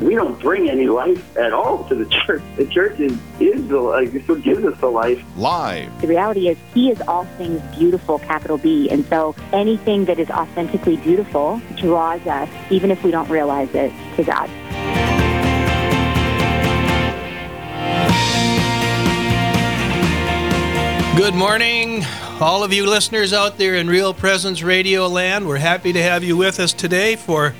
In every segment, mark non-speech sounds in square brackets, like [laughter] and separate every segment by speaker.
Speaker 1: We don't bring any life at all to the [laughs] church. The church is, is the life. It's what gives us the life.
Speaker 2: Live.
Speaker 3: The reality is, He is all things beautiful, capital B. And so anything that is authentically beautiful draws us, even if we don't realize it, to God.
Speaker 4: Good morning, all of you listeners out there in Real Presence Radio Land. We're happy to have you with us today for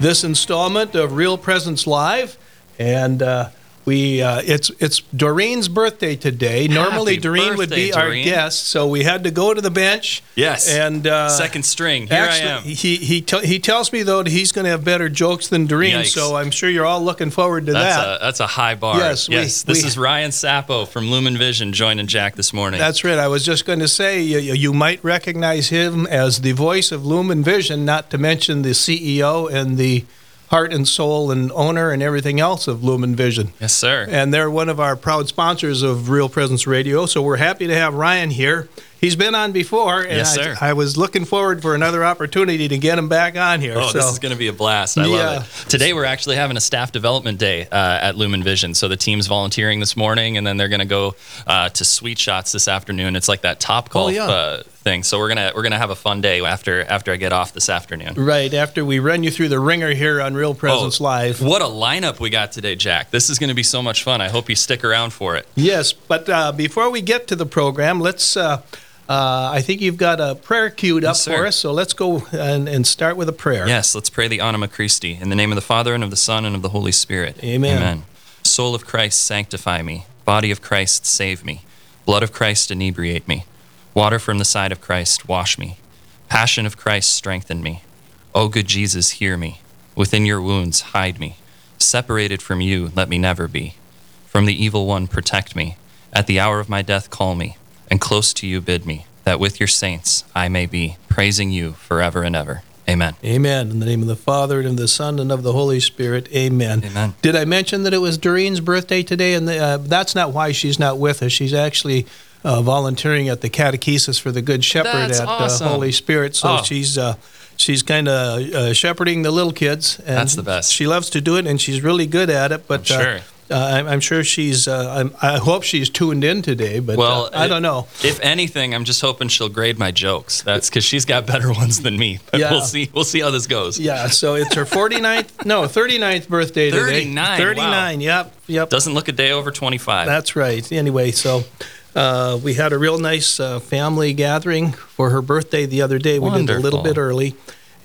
Speaker 4: this installment of Real Presence Live. And uh, we uh, it's it's Doreen's birthday today. Normally,
Speaker 5: Happy
Speaker 4: Doreen would be our guest, so we had to go to the bench.
Speaker 5: Yes.
Speaker 4: And uh,
Speaker 5: Second string. Here
Speaker 4: Actually,
Speaker 5: I am.
Speaker 4: he he t- he tells me though that he's going to have better jokes than Doreen,
Speaker 5: Yikes.
Speaker 4: so I'm sure you're all looking forward to
Speaker 5: That's
Speaker 4: that.
Speaker 5: a that's a high bar.
Speaker 4: Yes, we-
Speaker 5: this
Speaker 4: we-
Speaker 5: is Ryan Sapo from Lumen Vision joining Jack this morning.
Speaker 4: That's right. I was just going to say you, you might recognize him as the voice of Lumen Vision, not to mention the CEO and the heart and soul and owner and everything else of Lumen Vision.
Speaker 5: yes, sir.
Speaker 4: And they're one of our proud sponsors of Real Presence Radio. So we're happy to have Ryan here. He's been on before, and
Speaker 5: Yes,
Speaker 4: I,
Speaker 5: sir.
Speaker 4: I was looking forward for another opportunity to get him back on here.
Speaker 5: Oh,
Speaker 4: so.
Speaker 5: this is going to be a blast. I
Speaker 4: Yeah.
Speaker 5: love it. Today, we're actually having a staff development day uh, at Lumen Vision. So the team's volunteering this morning, and then they're going to go uh, to Sweet Shots this afternoon. It's like that Topgolf
Speaker 4: Oh, yeah.
Speaker 5: uh, thing. So we're gonna we're gonna have a fun day after after I get off this afternoon.
Speaker 4: Right after we run you through the ringer here on Real Presence
Speaker 5: Oh,
Speaker 4: Live.
Speaker 5: What a lineup we got today, Jack. This is going to be so much fun. I hope you stick around for it.
Speaker 4: Yes, but uh, before we get to the program, let's. Uh, uh, I think you've got a prayer queued up for us, so let's go and, and start with a prayer.
Speaker 5: Yes, let's pray the Anima Christi. In the name of the Father, and of the Son, and of the Holy Spirit.
Speaker 4: Amen.
Speaker 5: Amen. Soul of Christ, sanctify me. Body of Christ, save me. Blood of Christ, inebriate me. Water from the side of Christ, wash me. Passion of Christ, strengthen me. O good Jesus, hear me. Within your wounds, hide me. Separated from you, let me never be. From the evil one, protect me. At the hour of my death, call me. And close to you, bid me, that with your saints I may be, praising you forever and ever. Amen.
Speaker 4: Amen. In the name of the Father, and of the Son, and of the Holy Spirit. Amen.
Speaker 5: Amen.
Speaker 4: Did I mention that it was Doreen's birthday today? And the, uh, that's not why she's not with us. She's actually uh, volunteering at the catechesis for the Good Shepherd
Speaker 5: That's
Speaker 4: at
Speaker 5: awesome.
Speaker 4: uh, Holy Spirit. So
Speaker 5: Oh.
Speaker 4: she's uh, she's kind of uh, shepherding the little kids. And
Speaker 5: That's the best.
Speaker 4: She loves to do it, and she's really good at it. But
Speaker 5: I'm sure.
Speaker 4: Uh, uh, I'm, sure she's. Uh, I'm, I hope she's tuned in today. But
Speaker 5: Well,
Speaker 4: uh, I
Speaker 5: it-
Speaker 4: don't know.
Speaker 5: If anything, I'm just hoping she'll grade my jokes. That's because she's got better [laughs] ones than me. But
Speaker 4: Yeah.
Speaker 5: we'll see. We'll see how this goes.
Speaker 4: Yeah, so it's her 49th, [laughs] no, 39th birthday today.
Speaker 5: 39, wow.
Speaker 4: 39, yep, yep.
Speaker 5: Doesn't look a day over 25.
Speaker 4: That's right. Anyway, so uh, we had a real nice uh, family gathering for her birthday the other day. We did it a little bit early,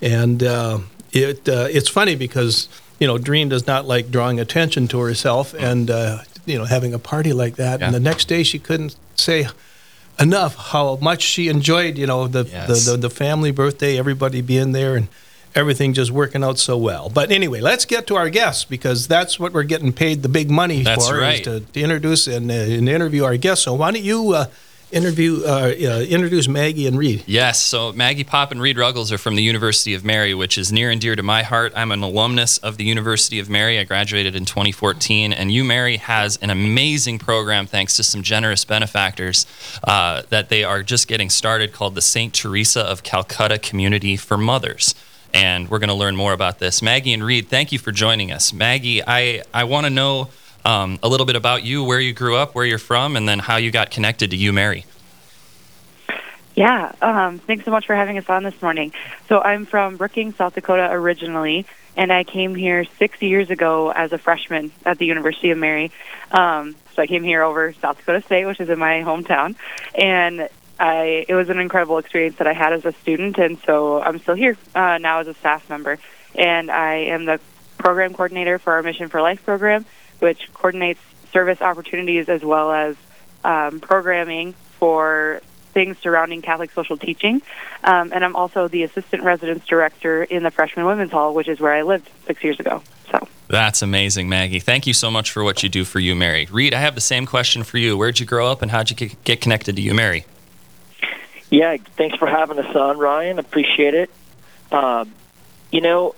Speaker 4: and uh, it uh, it's funny because you know Doreen does not like drawing attention to herself, and uh, you know having a party like that. And the next day she couldn't say enough how much she enjoyed you know the
Speaker 5: Yes.
Speaker 4: the, the, the family birthday, everybody being there, and everything just working out so well. But anyway, let's get to our guests because that's what we're getting paid the big money
Speaker 5: That's
Speaker 4: for
Speaker 5: right.
Speaker 4: is to, to introduce and, uh, and interview our guests. So why don't you uh, interview uh, uh, introduce Maggie and Reed?
Speaker 5: Yes. So Maggie Pop and Reed Ruggles are from the University of Mary, which is near and dear to my heart. I'm an alumnus of the University of Mary. I graduated in 2014, and UMary has an amazing program thanks to some generous benefactors uh, that they are just getting started called the St. Teresa of Calcutta Community for Mothers. And we're going to learn more about this. Maggie and Reed, thank you for joining us. Maggie, I, I want to know um, a little bit about you, where you grew up, where you're from, and then how you got connected to UMary.
Speaker 6: Yeah, um, thanks so much for having us on this morning. So I'm from Brookings, South Dakota originally, and I came here six years ago as a freshman at the University of Mary. Um, so I came here over South Dakota State, which is in my hometown, and I it was an incredible experience that I had as a student, and so I'm still here uh, now as a staff member, and I am the program coordinator for our Mission for Life program, which coordinates service opportunities as well as um, programming for things surrounding Catholic social teaching. Um, and I'm also the assistant residence director in the Freshman Women's Hall, which is where I lived six years ago. So,
Speaker 5: That's amazing, Maggie. Thank you so much for what you do for UMary. Reed, I have the same question for you. Where'd you grow up and how'd you get- get connected to UMary?
Speaker 1: Yeah, thanks for having us on, Ryan. Appreciate it. Um, you know,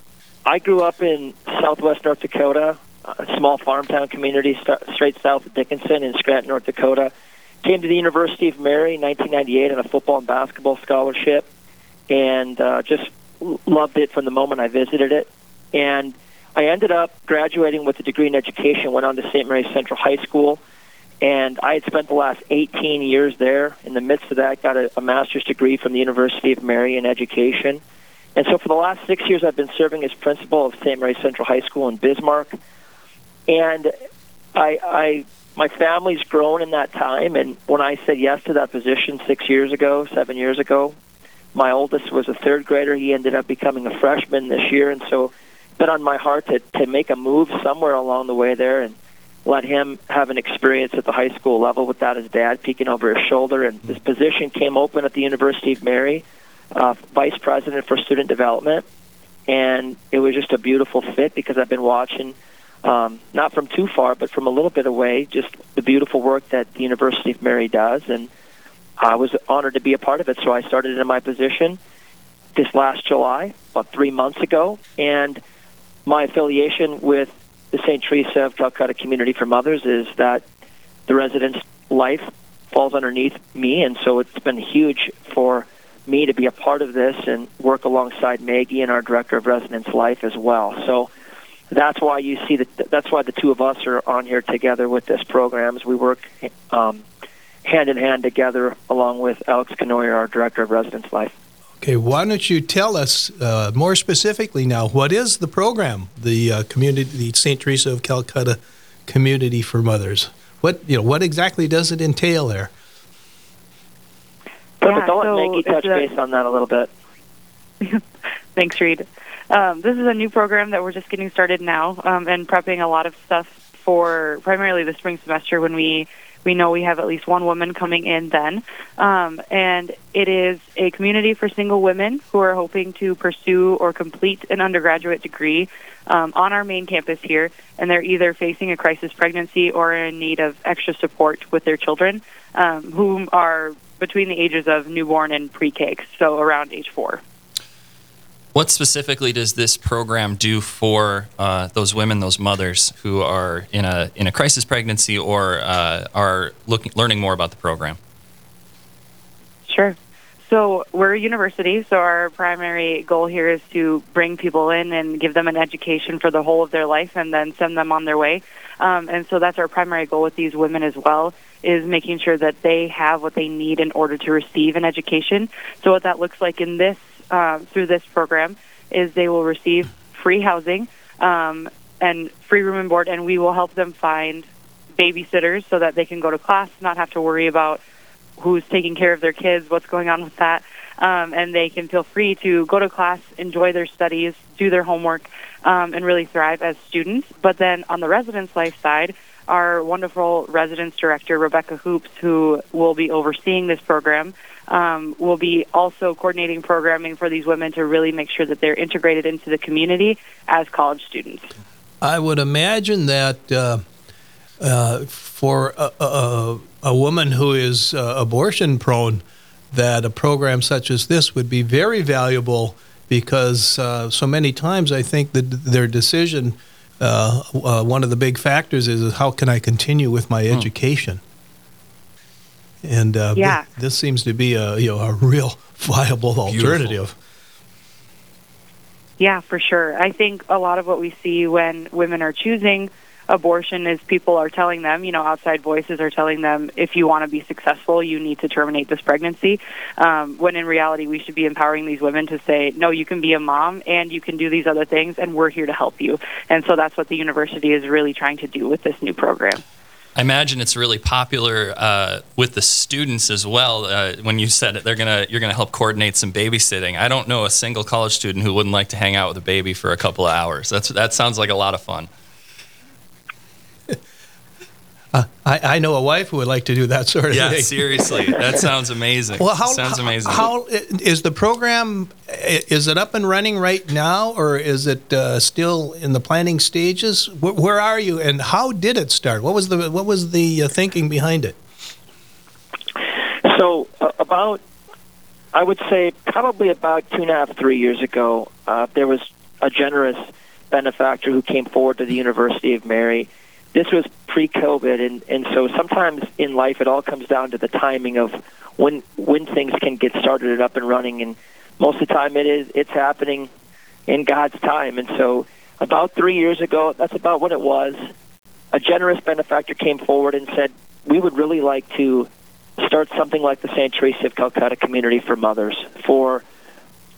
Speaker 7: I grew up in southwest North Dakota, a small farm town community st- straight south of Dickinson in Scranton, North Dakota. Came to the University of Mary in 1998 on a football and basketball scholarship, and uh, just loved it from the moment I visited it. And I ended up graduating with a degree in education, went on to St. Mary's Central High School, and I had spent the last 18 years there. In the midst of that, got a, a master's degree from the University of Mary in education. And so for the last six years, I've been serving as principal of St. Mary's Central High School in Bismarck. And I, I, my family's grown in that time. And when I said yes to that position six years ago, seven years ago, my oldest was a third grader. He ended up becoming a freshman this year. And so it's been on my heart to, to make a move somewhere along the way there and let him have an experience at the high school level without his dad peeking over his shoulder. And this position came open at the University of Mary, uh, vice president for student development. And it was just a beautiful fit because I've been watching – um, not from too far, but from a little bit away, just the beautiful work that the University of Mary does. And I was honored to be a part of it. So I started in my position this last July, about three months ago. And my affiliation with the St. Teresa of Calcutta Community for Mothers is that the resident's life falls underneath me. And so it's been huge for me to be a part of this and work alongside Maggie and our Director of Residence Life as well. So that's why you see that. That's why the two of us are on here together with this program. As we work um, hand in hand together, along with Alex Canoyer, our director of residence life.
Speaker 4: Okay, why don't you tell us uh, more specifically now? What is the program, the uh, community, the St. Teresa of Calcutta Community for Mothers? What you know? What exactly does it entail there?
Speaker 7: Perfect. Yeah, I'll so let Maggie touch base on that a little bit. [laughs]
Speaker 6: Thanks, Reed. Um, this is a new program that we're just getting started now um, and prepping a lot of stuff for primarily the spring semester when we we know we have at least one woman coming in then. Um, and it is a community for single women who are hoping to pursue or complete an undergraduate degree um, on our main campus here. And they're either facing a crisis pregnancy or in need of extra support with their children, um, whom are between the ages of newborn and pre K, so around age four.
Speaker 5: What specifically does this program do for uh, those women, those mothers who are in a in a crisis pregnancy or uh, are looking learning more about the program?
Speaker 6: Sure. So we're a university, so our primary goal here is to bring people in and give them an education for the whole of their life, and then send them on their way. Um, and so that's our primary goal with these women as well is making sure that they have what they need in order to receive an education. So what that looks like in this uh, through this program is they will receive free housing um, and free room and board, and we will help them find babysitters so that they can go to class, not have to worry about who's taking care of their kids, what's going on with that, um, and they can feel free to go to class, enjoy their studies, do their homework, um, and really thrive as students. But then on the residence life side, our wonderful residence director, Rebecca Hoops, who will be overseeing this program, um, will be also coordinating programming for these women to really make sure that they're integrated into the community as college students.
Speaker 4: I would imagine that uh, uh, for a, a, a, woman who is uh, abortion prone, that a program such as this would be very valuable because uh, so many times I think that their decision, uh, uh, one of the big factors is how can I continue with my hmm. education? And uh, yeah. th- this seems to be a you know a real [laughs] viable alternative. Beautiful.
Speaker 6: Yeah, for sure. I think a lot of what we see when women are choosing abortion is people are telling them, you know, outside voices are telling them, if you want to be successful, you need to terminate this pregnancy. Um, when in reality, we should be empowering these women to say, no, you can be a mom and you can do these other things, and we're here to help you. And so that's what the university is really trying to do with this new program.
Speaker 5: I imagine it's really popular uh, with the students as well. Uh, when you said it, they're gonna you're gonna help coordinate some babysitting. I don't know a single college student who wouldn't like to hang out with a baby for a couple of hours. That's that sounds like a lot of fun.
Speaker 4: Uh, I, I know a wife who would like to do that sort of
Speaker 5: yeah,
Speaker 4: thing.
Speaker 5: Yeah, seriously, that [laughs] sounds amazing.
Speaker 4: Well, how
Speaker 5: sounds amazing.
Speaker 4: How is the program? Is it up and running right now, or is it uh, still in the planning stages? Where, where, are you, and how did it start? What was the what was the uh, thinking behind it?
Speaker 7: So uh, about, I would say probably about two and a half, three years ago, uh, there was a generous benefactor who came forward to the University of Mary. This was pre-COVID, and, and so sometimes in life it all comes down to the timing of when when things can get started and up and running. And most of the time, it is it's happening in God's time. And so, about three years ago, that's about what it was. A generous benefactor came forward and said, "We would really like to start something like the St. Teresa of Calcutta Community for Mothers for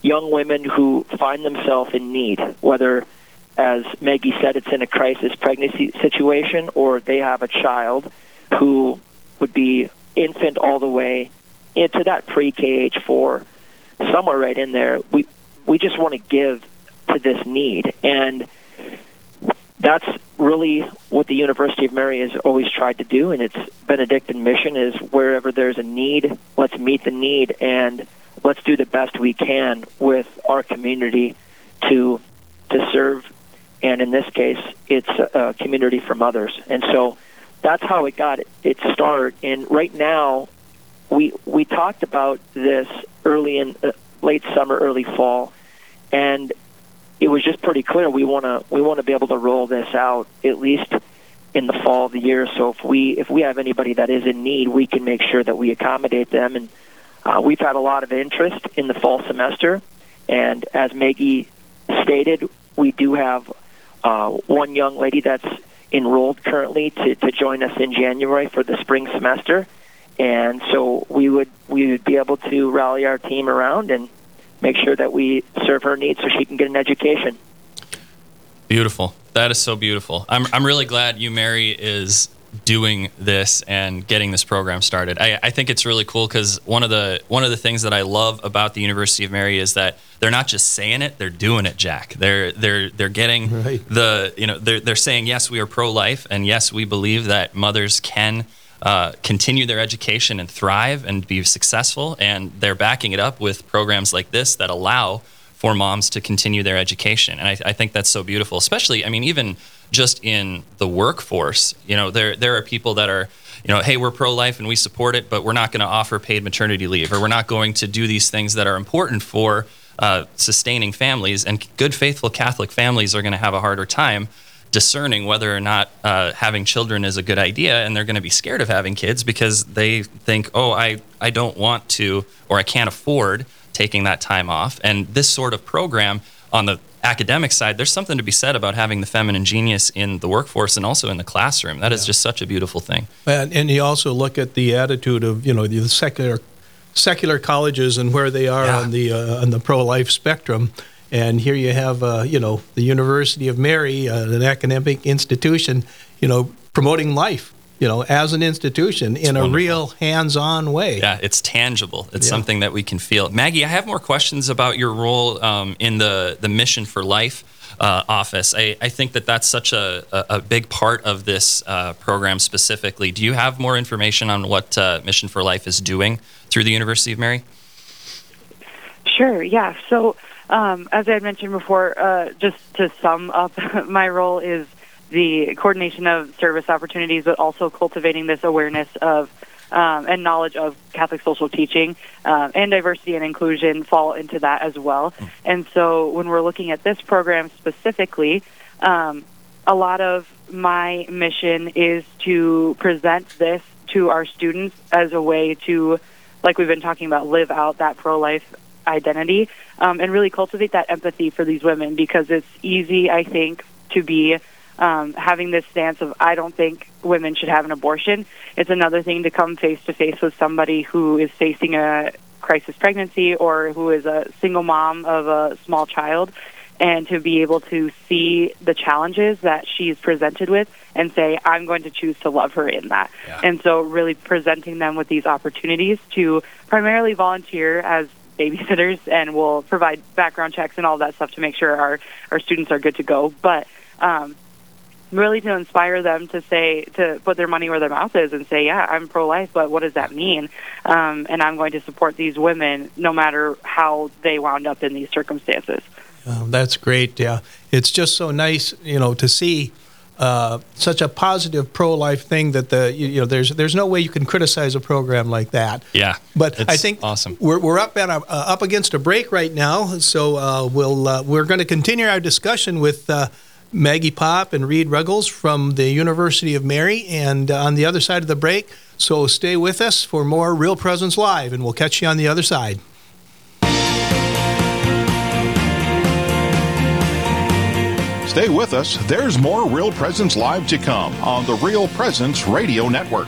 Speaker 7: young women who find themselves in need, whether, as Maggie said, it's in a crisis pregnancy situation or they have a child who would be infant all the way into that pre-K age four, somewhere right in there. We we just want to give to this need, and that's really what the University of Mary has always tried to do, and its Benedictine mission is wherever there's a need, let's meet the need and let's do the best we can with our community to to serve. And in this case, it's a community for mothers, and so that's how it got its start. And right now, we we talked about this early in uh, late summer, early fall, and it was just pretty clear we want to we want to be able to roll this out at least in the fall of the year. So if we if we have anybody that is in need, we can make sure that we accommodate them. And uh, we've had a lot of interest in the fall semester, and as Maggie stated, we do have uh, one young lady that's enrolled currently to, to join us in January for the spring semester and so we would we would be able to rally our team around and make sure that we serve her needs so she can get an education.
Speaker 5: Beautiful. That is so beautiful. I'm I'm really glad UMary is doing this and getting this program started. I, I think it's really cool because one of the one of the things that I love about the University of Mary is that they're not just saying it, they're doing it, Jack. They're they're they're getting [laughs] right. the you know they're they're saying yes, we are pro life and yes, we believe that mothers can uh, continue their education and thrive and be successful. And they're backing it up with programs like this that allow for moms to continue their education. And I, I think that's so beautiful, especially, I mean, even just in the workforce, you know, there, there are people that are, you know, hey, we're pro life and we support it, but we're not going to offer paid maternity leave or we're not going to do these things that are important for uh, sustaining families. And good, faithful Catholic families are going to have a harder time discerning whether or not uh, having children is a good idea, and they're going to be scared of having kids because they think, oh, I, I don't want to or I can't afford taking that time off. And this sort of program on the academic side, there's something to be said about having the feminine genius in the workforce and also in the classroom. That yeah. is just such a beautiful thing.
Speaker 4: And, and you also look at the attitude of you know the secular secular colleges and where they are yeah. on the uh, on the pro life spectrum. And here you have, uh, you know, the University of Mary, uh, an academic institution, you know, promoting life, you know, as an institution it's in wonderful. a real hands-on way.
Speaker 5: Yeah, it's tangible. It's yeah. something that we can feel. Maggie, I have more questions about your role um, in the the Mission for Life. Uh, office. I, I, think that that's such a, a, a big part of this uh, program specifically. Do you have more information on what uh, Mission for Life is doing through the University of Mary?
Speaker 6: Sure, yeah. So um, as I had mentioned before, uh, just to sum up, [laughs] my role is the coordination of service opportunities, but also cultivating this awareness of um, and knowledge of Catholic social teaching uh, and diversity and inclusion fall into that as well. Mm. And so when we're looking at this program specifically, um, a lot of my mission is to present this to our students as a way to, like we've been talking about, live out that pro life identity um, and really cultivate that empathy for these women because it's easy, I think, to be um, having this stance of I don't think women should have an abortion. It's another thing to come face to face with somebody who is facing a crisis pregnancy or who is a single mom of a small child and to be able to see the challenges that she's presented with and say, I'm going to choose to love her in that. Yeah. And so, really presenting them with these opportunities to primarily volunteer as babysitters and we'll provide background checks and all that stuff to make sure our, our students are good to go. But um, really to inspire them to say, to put their money where their mouth is and say, yeah, I'm pro life, but what does that mean? Um, and I'm going to support these women no matter how they wound up in these circumstances.
Speaker 4: that's great. Yeah. It's just so nice, you know, to see uh, such a positive pro-life thing that the you, you, know there's there's no way you can criticize a program like that.
Speaker 5: Yeah,
Speaker 4: but I think
Speaker 5: awesome.
Speaker 4: We're, we're up at a, uh, up against a break right now, so uh, we'll uh, we're going to continue our discussion with. Uh, Maggie Pop and Reed Ruggles from the University of Mary, and on the other side of the break. So stay with us for more Real Presence Live, and we'll catch you on the other side.
Speaker 2: Stay with us. There's more Real Presence Live to come on the Real Presence Radio Network.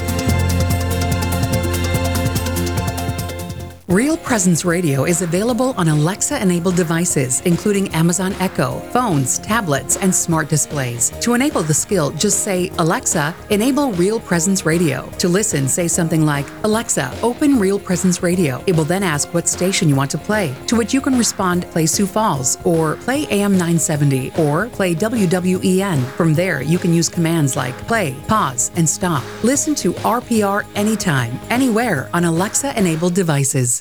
Speaker 8: Real Presence Radio is available on Alexa enabled devices, including Amazon Echo, phones, tablets, and smart displays. To enable the skill, just say, Alexa, enable Real Presence Radio. To listen, say something like, Alexa, open Real Presence Radio. It will then ask what station you want to play, to which you can respond, play Sioux Falls, or play AM 970, or play WWEN. From there, you can use commands like play, pause, and stop. Listen to RPR anytime, anywhere on Alexa enabled devices.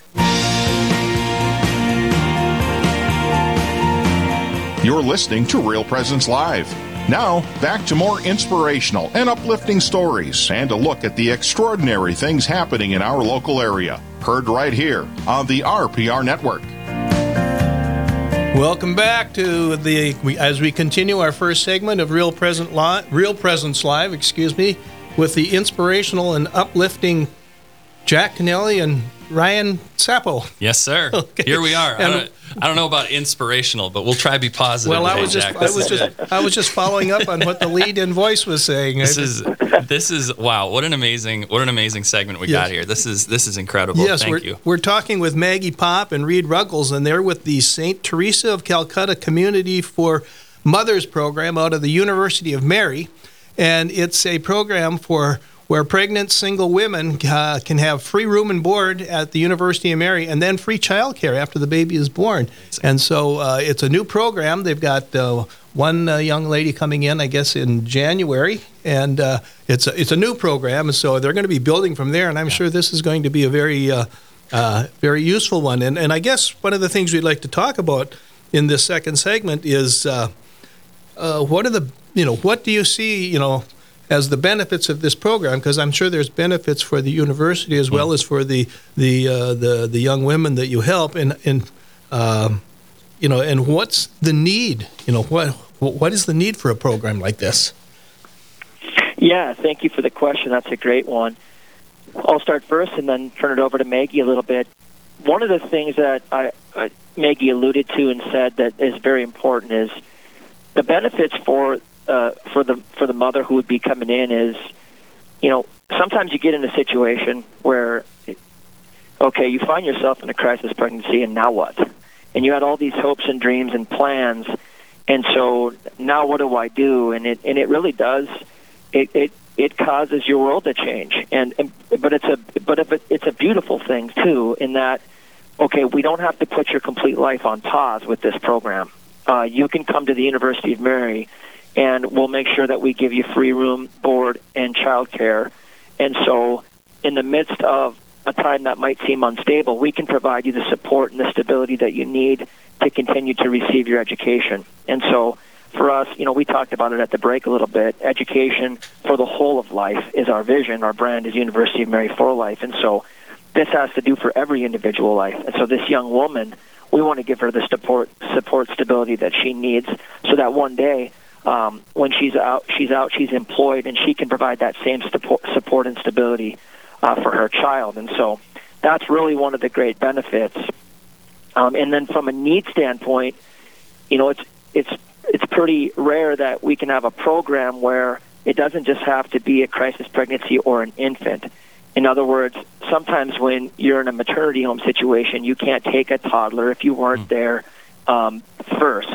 Speaker 2: You're listening to Real Presence Live. Now, back to more inspirational and uplifting stories and a look at the extraordinary things happening in our local area. Heard right here on the RPR Network.
Speaker 4: Welcome back to the as we continue our first segment of Real Present Live, Real Presence Live, excuse me, with the inspirational and uplifting Jack Kennelly and Ryan Sappo.
Speaker 5: Yes, sir. [laughs] Okay. Here we are. I don't, I don't, know about inspirational, but we'll try to be positive.
Speaker 4: Well, I
Speaker 5: was
Speaker 4: just,
Speaker 5: Jack.
Speaker 4: I was just, I was just following up on what the lead-in voice was saying.
Speaker 5: This is, this is wow! What an amazing, what an amazing segment we yes. got here. This is, this is incredible.
Speaker 4: Yes,
Speaker 5: Thank
Speaker 4: we're,
Speaker 5: you.
Speaker 4: We're talking with Maggie Pop and Reed Ruggles, and they're with the Saint Teresa of Calcutta Community for Mothers program out of the University of Mary, and it's a program for where pregnant single women uh, can have free room and board at the University of Mary and then free childcare after the baby is born. And so uh, it's a new program. They've got uh, one uh, young lady coming in, I guess, in January, and uh, it's a, it's a new program. And so they're going to be building from there. And I'm sure this is going to be a very uh, very useful one. And and I guess one of the things we'd like to talk about in this second segment is what are the you know what do you see you know as the benefits of this program, because I'm sure there's benefits for the university as well as for the the uh, the the young women that you help, and and um, you know, and what's the need? You know, what what is the need for a program like this?
Speaker 7: Yeah, thank you for the question. That's a great one. I'll start first and then turn it over to Maggie a little bit. One of the things that I, uh, Maggie alluded to and said that is very important is the benefits for uh, for the for the mother who would be coming in is, you know, sometimes you get in a situation where, okay, you find yourself in a crisis pregnancy, and now what? And you had all these hopes and dreams and plans, and so now what do I do? And it and it really does, it it it causes your world to change. And, and but it's a but if it, it's a beautiful thing too, in that, okay, we don't have to put your complete life on pause with this program uh, you can come to the University of Mary, and we'll make sure that we give you free room, board, and childcare. And so, in the midst of a time that might seem unstable, we can provide you the support and the stability that you need to continue to receive your education. And so, for us, you know, we talked about it at the break a little bit. Education for the whole of life is our vision. Our brand is University of Mary for Life. And so, this has to do for every individual life. And so, this young woman, we want to give her the support, support stability that she needs, so that one day, um, when she's out, she's out, she's employed, and she can provide that same support, support and stability uh, for her child. And so, that's really one of the great benefits. Um, and then, from a need standpoint, you know, it's it's it's pretty rare that we can have a program where it doesn't just have to be a crisis pregnancy or an infant. In other words, sometimes when you're in a maternity home situation, you can't take a toddler if you weren't there um, first.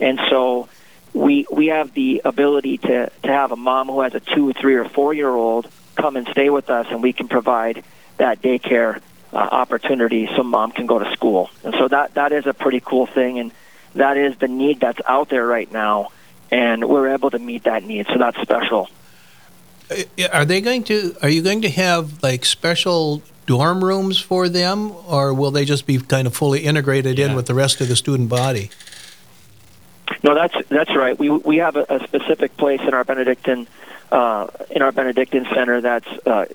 Speaker 7: And so we we have the ability to, to have a mom who has a two, three, or four year old come and stay with us, and we can provide that daycare uh, opportunity so mom can go to school. And so that that is a pretty cool thing, and that is the need that's out there right now, and we're able to meet that need. So that's special.
Speaker 4: Are they going to? Are you going to have like special dorm rooms for them, or will they just be kind of fully integrated in with the rest of the student body?
Speaker 7: No, that's that's right. We we have a, a specific place in our Benedictine uh, in our Benedictine Center that's uh,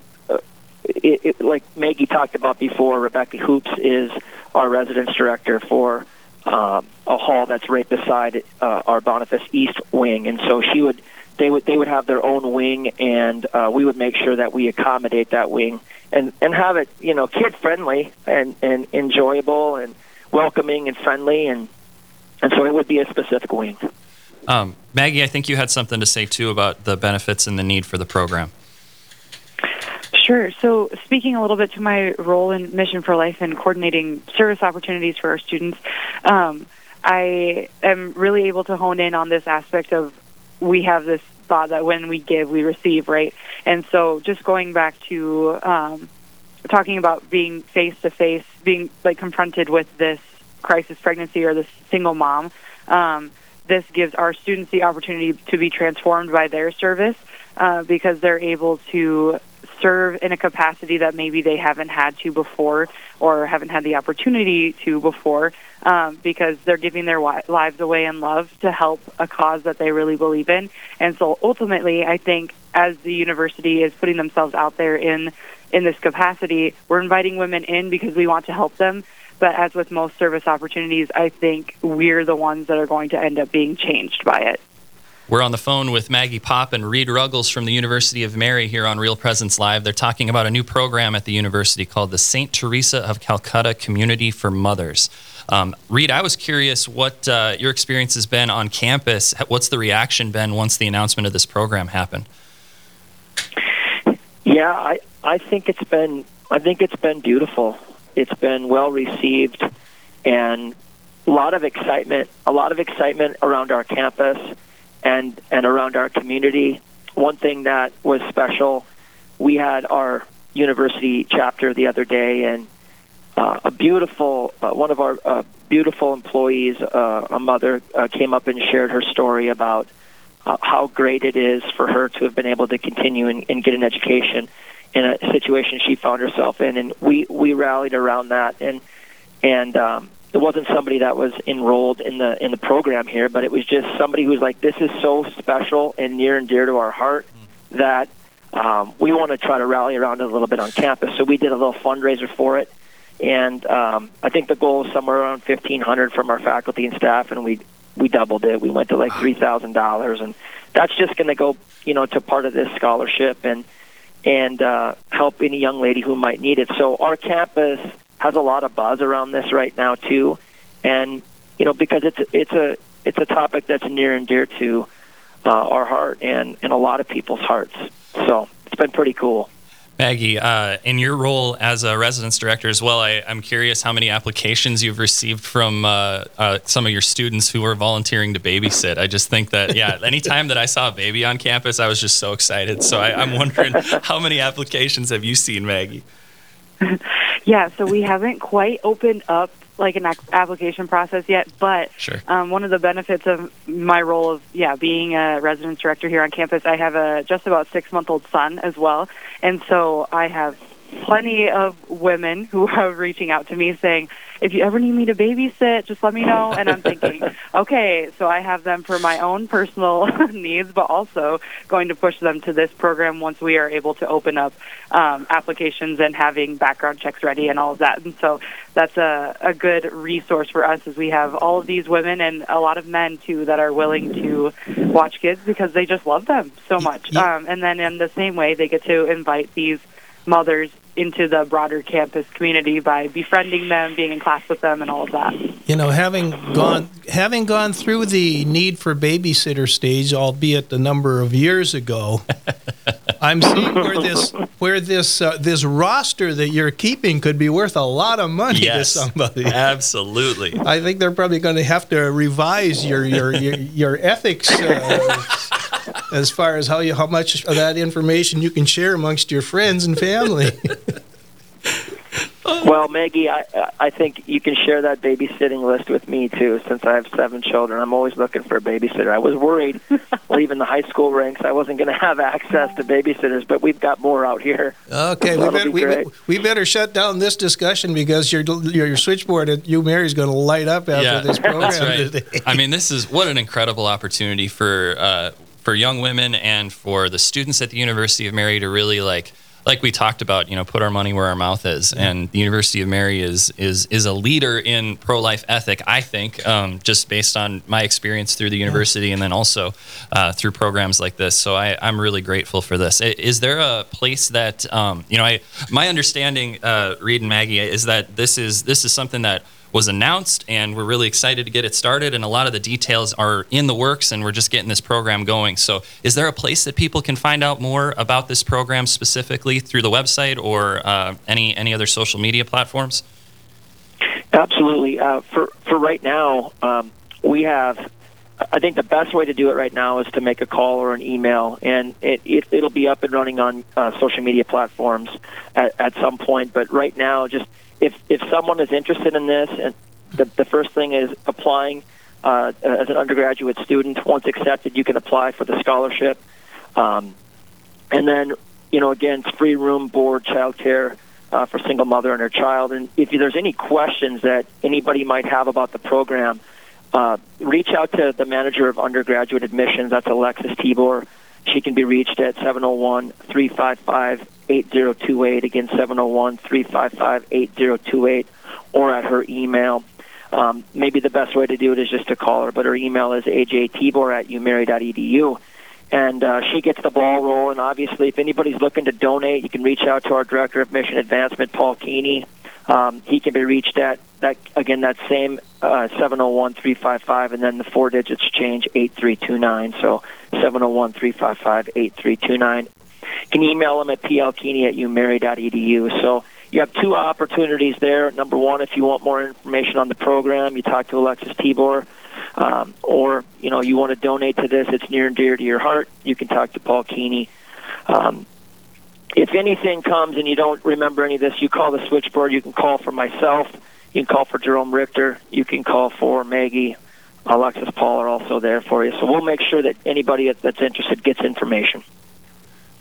Speaker 7: it, it, like Maggie talked about before. Rebecca Hoops is our residence director for uh, a hall that's right beside uh, our Boniface East wing, and so she would they would they would have their own wing, and uh, we would make sure that we accommodate that wing and and have it you know kid friendly and and enjoyable and welcoming and friendly, and and so it would be a specific wing.
Speaker 5: Um, Maggie, I think you had something to say too about the benefits and the need for the program.
Speaker 6: Sure. So, speaking a little bit to my role in Mission for Life and coordinating service opportunities for our students, um, I am really able to hone in on this aspect of we have this thought that when we give, we receive, right? And so, just going back to um, talking about being face to face, being like confronted with this crisis pregnancy or the single mom, um, this gives our students the opportunity to be transformed by their service uh, because they're able to serve in a capacity that maybe they haven't had to before or haven't had the opportunity to before um, because they're giving their lives away in love to help a cause that they really believe in. And so ultimately, I think as the university is putting themselves out there in in this capacity, we're inviting women in because we want to help them. But as with most service opportunities, I think we're the ones that are going to end up being changed by it.
Speaker 5: We're on the phone with Maggie Pop and Reed Ruggles from the University of Mary here on Real Presence Live. They're talking about a new program at the university called the St. Teresa of Calcutta Community for Mothers. Um, Reed, I was curious what uh, your experience has been on campus. What's the reaction been once the announcement of this program happened?
Speaker 7: Yeah, I I think it's been I think it's been beautiful. It's been well received, and a lot of excitement. A lot of excitement around our campus and and around our community. One thing that was special, we had our university chapter the other day, and uh, a beautiful uh, one of our uh, beautiful employees, uh, a mother, uh, came up and shared her story about uh, how great it is for her to have been able to continue and, and get an education in a situation she found herself in, and we we rallied around that, and and um, it wasn't somebody that was enrolled in the in the program here, but it was just somebody who's like, this is so special and near and dear to our heart that um, we want to try to rally around it a little bit on campus. So we did a little fundraiser for it, and um, I think the goal is somewhere around fifteen hundred from our faculty and staff, and we we doubled it. We went to like three thousand dollars, and that's just going to go, you know, to part of this scholarship and and uh, help any young lady who might need it. So our campus has a lot of buzz around this right now too, and you know because it's it's a it's a topic that's near and dear to uh, our heart and and a lot of people's hearts. So it's been pretty cool.
Speaker 5: Maggie, uh, in your role as a residence director as well, I, am curious how many applications you've received from uh, uh, some of your students who are volunteering to babysit. I just think that, yeah, [laughs] anytime that I saw a baby on campus, I was just so excited. So I, I'm wondering [laughs] how many applications have you seen, Maggie? [laughs]
Speaker 6: yeah, so we haven't quite opened up like an application process yet, but
Speaker 5: Sure.
Speaker 6: um, one of the benefits of my role of yeah being a residence director here on campus, I have a just about six month old son as well, and so I have plenty of women who are reaching out to me saying, if you ever need me to babysit, just let me know. And I'm thinking, [laughs] okay, so I have them for my own personal [laughs] needs, but also going to push them to this program once we are able to open up um, applications and having background checks ready and all of that. And so that's a, a good resource for us as we have all of these women and a lot of men too that are willing to watch kids because they just love them so much. Um, and then in the same way, they get to invite these mothers into the broader campus community by befriending them, being in class with them, and all of that.
Speaker 4: You know, having gone having gone through the need for babysitter stage, albeit a number of years ago, [laughs] I'm seeing where this where this uh, this roster that you're keeping could be worth a lot of money
Speaker 5: Yes,
Speaker 4: to somebody.
Speaker 5: Absolutely.
Speaker 4: I think they're probably going to have to revise your your your, your ethics uh, [laughs] as far as how you how much of that information you can share amongst your friends and family. [laughs]
Speaker 7: Well, Maggie, I I think you can share that babysitting list with me too. Since I have seven children, I'm always looking for a babysitter. I was worried [laughs] leaving the high school ranks I wasn't going to have access to babysitters, but we've got more out here.
Speaker 4: Okay, we better
Speaker 7: be
Speaker 4: we, we better shut down this discussion because your your, your switchboard at U Mary is going to light up after
Speaker 5: yeah,
Speaker 4: this [laughs] program
Speaker 5: that's right.
Speaker 4: today.
Speaker 5: I mean, this is what an incredible opportunity for uh, for young women and for the students at the University of Mary to really like like we talked about, you know, put our money where our mouth is. And the University of Mary is is is a leader in pro life ethic. I think, um, just based on my experience through the university, and then also uh, through programs like this. So I, I'm really grateful for this. Is there a place that um, you know? I my understanding, uh, Reed and Maggie, is that this is this is something that was announced and we're really excited to get it started and a lot of the details are in the works and we're just getting this program going so is there a place that people can find out more about this program specifically through the website or uh, any any other social media platforms
Speaker 7: Absolutely. Uh, for for right now, um, we have. I think the best way to do it right now is to make a call or an email, and it, it it'll be up and running on uh, social media platforms at, at some point. But right now, just if if someone is interested in this, and the the first thing is applying uh, as an undergraduate student. Once accepted, you can apply for the scholarship, um, and then you know again, free room, board, childcare uh, for single mother and her child. And if there's any questions that anybody might have about the program, uh, reach out to the manager of undergraduate admissions. That's Alexis Tibor. She can be reached at 701 355 8028. Again, 701 355 8028, or at her email. Um, maybe the best way to do it is just to call her, but her email is ajtibor at umary.edu. And uh, she gets the ball rolling. Obviously, if anybody's looking to donate, you can reach out to our director of mission advancement, Paul Keeney. Um, he can be reached at that again that same uh, 701-355 and then the four digits change 8329 so 701-355-8329 you can email them at plkeeney at umary.edu so you have two opportunities there number one if you want more information on the program you talk to alexis tibor um, or you know you want to donate to this it's near and dear to your heart you can talk to paul keeney um, if anything comes and you don't remember any of this, you call the switchboard. You can call for myself. You can call for Jerome Richter. You can call for Maggie. Alexis Paul are also there for you. So we'll make sure that anybody that's interested gets information.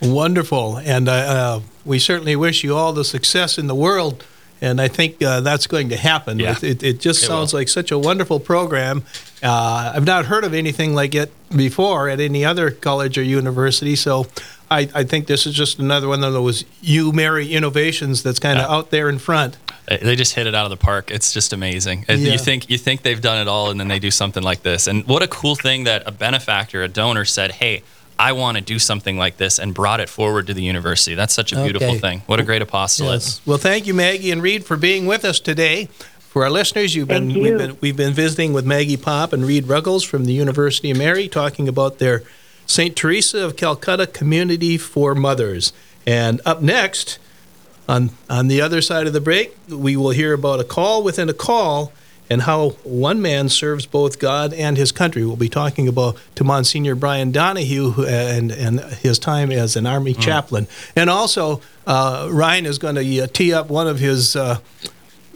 Speaker 4: Wonderful, and uh, uh, we certainly wish you all the success in the world. And I think uh, that's going to happen.
Speaker 5: Yeah.
Speaker 4: It, it, it just
Speaker 5: It
Speaker 4: sounds like such a wonderful program. Uh, I've not heard of anything like it before at any other college or university. So I, I think this is just another one of those UMary innovations that's kind of
Speaker 5: Yeah.
Speaker 4: out there in front.
Speaker 5: Uh, They just hit it out of the park. It's just amazing.
Speaker 4: Yeah.
Speaker 5: You think you think they've done it all, and then they do something like this. And what a cool thing that a benefactor, a donor, said, "Hey, I want to do something like this," and brought it forward to the university. That's such a beautiful
Speaker 4: Okay.
Speaker 5: thing. What a great apostolate.
Speaker 4: Yes. Well, thank you, Maggie and Reed, for being with us today. For our listeners, you've been,
Speaker 6: Thank
Speaker 4: we've
Speaker 6: you.
Speaker 4: been we've been visiting with Maggie Pop and Reed Ruggles from the University of Mary, talking about their St. Teresa of Calcutta Community for Mothers. And up next, on on the other side of the break, we will hear about a call within a call and how one man serves both God and his country. We'll be talking about to Monsignor Brian Donahue and and his time as an army chaplain, and also uh, Ryan is going to uh, tee up one of his. Uh,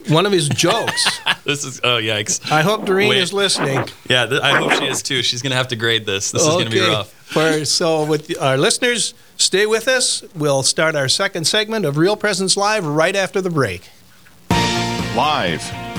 Speaker 4: one of his jokes. [laughs]
Speaker 5: this is oh yikes!
Speaker 4: I hope Doreen
Speaker 5: Wait.
Speaker 4: is listening.
Speaker 5: Yeah, th- I hope she is too. She's gonna have to grade this. This is gonna be rough.
Speaker 4: For, so, with our listeners, stay with us. We'll start our second segment of Real Presence Live right after the break.
Speaker 2: Live,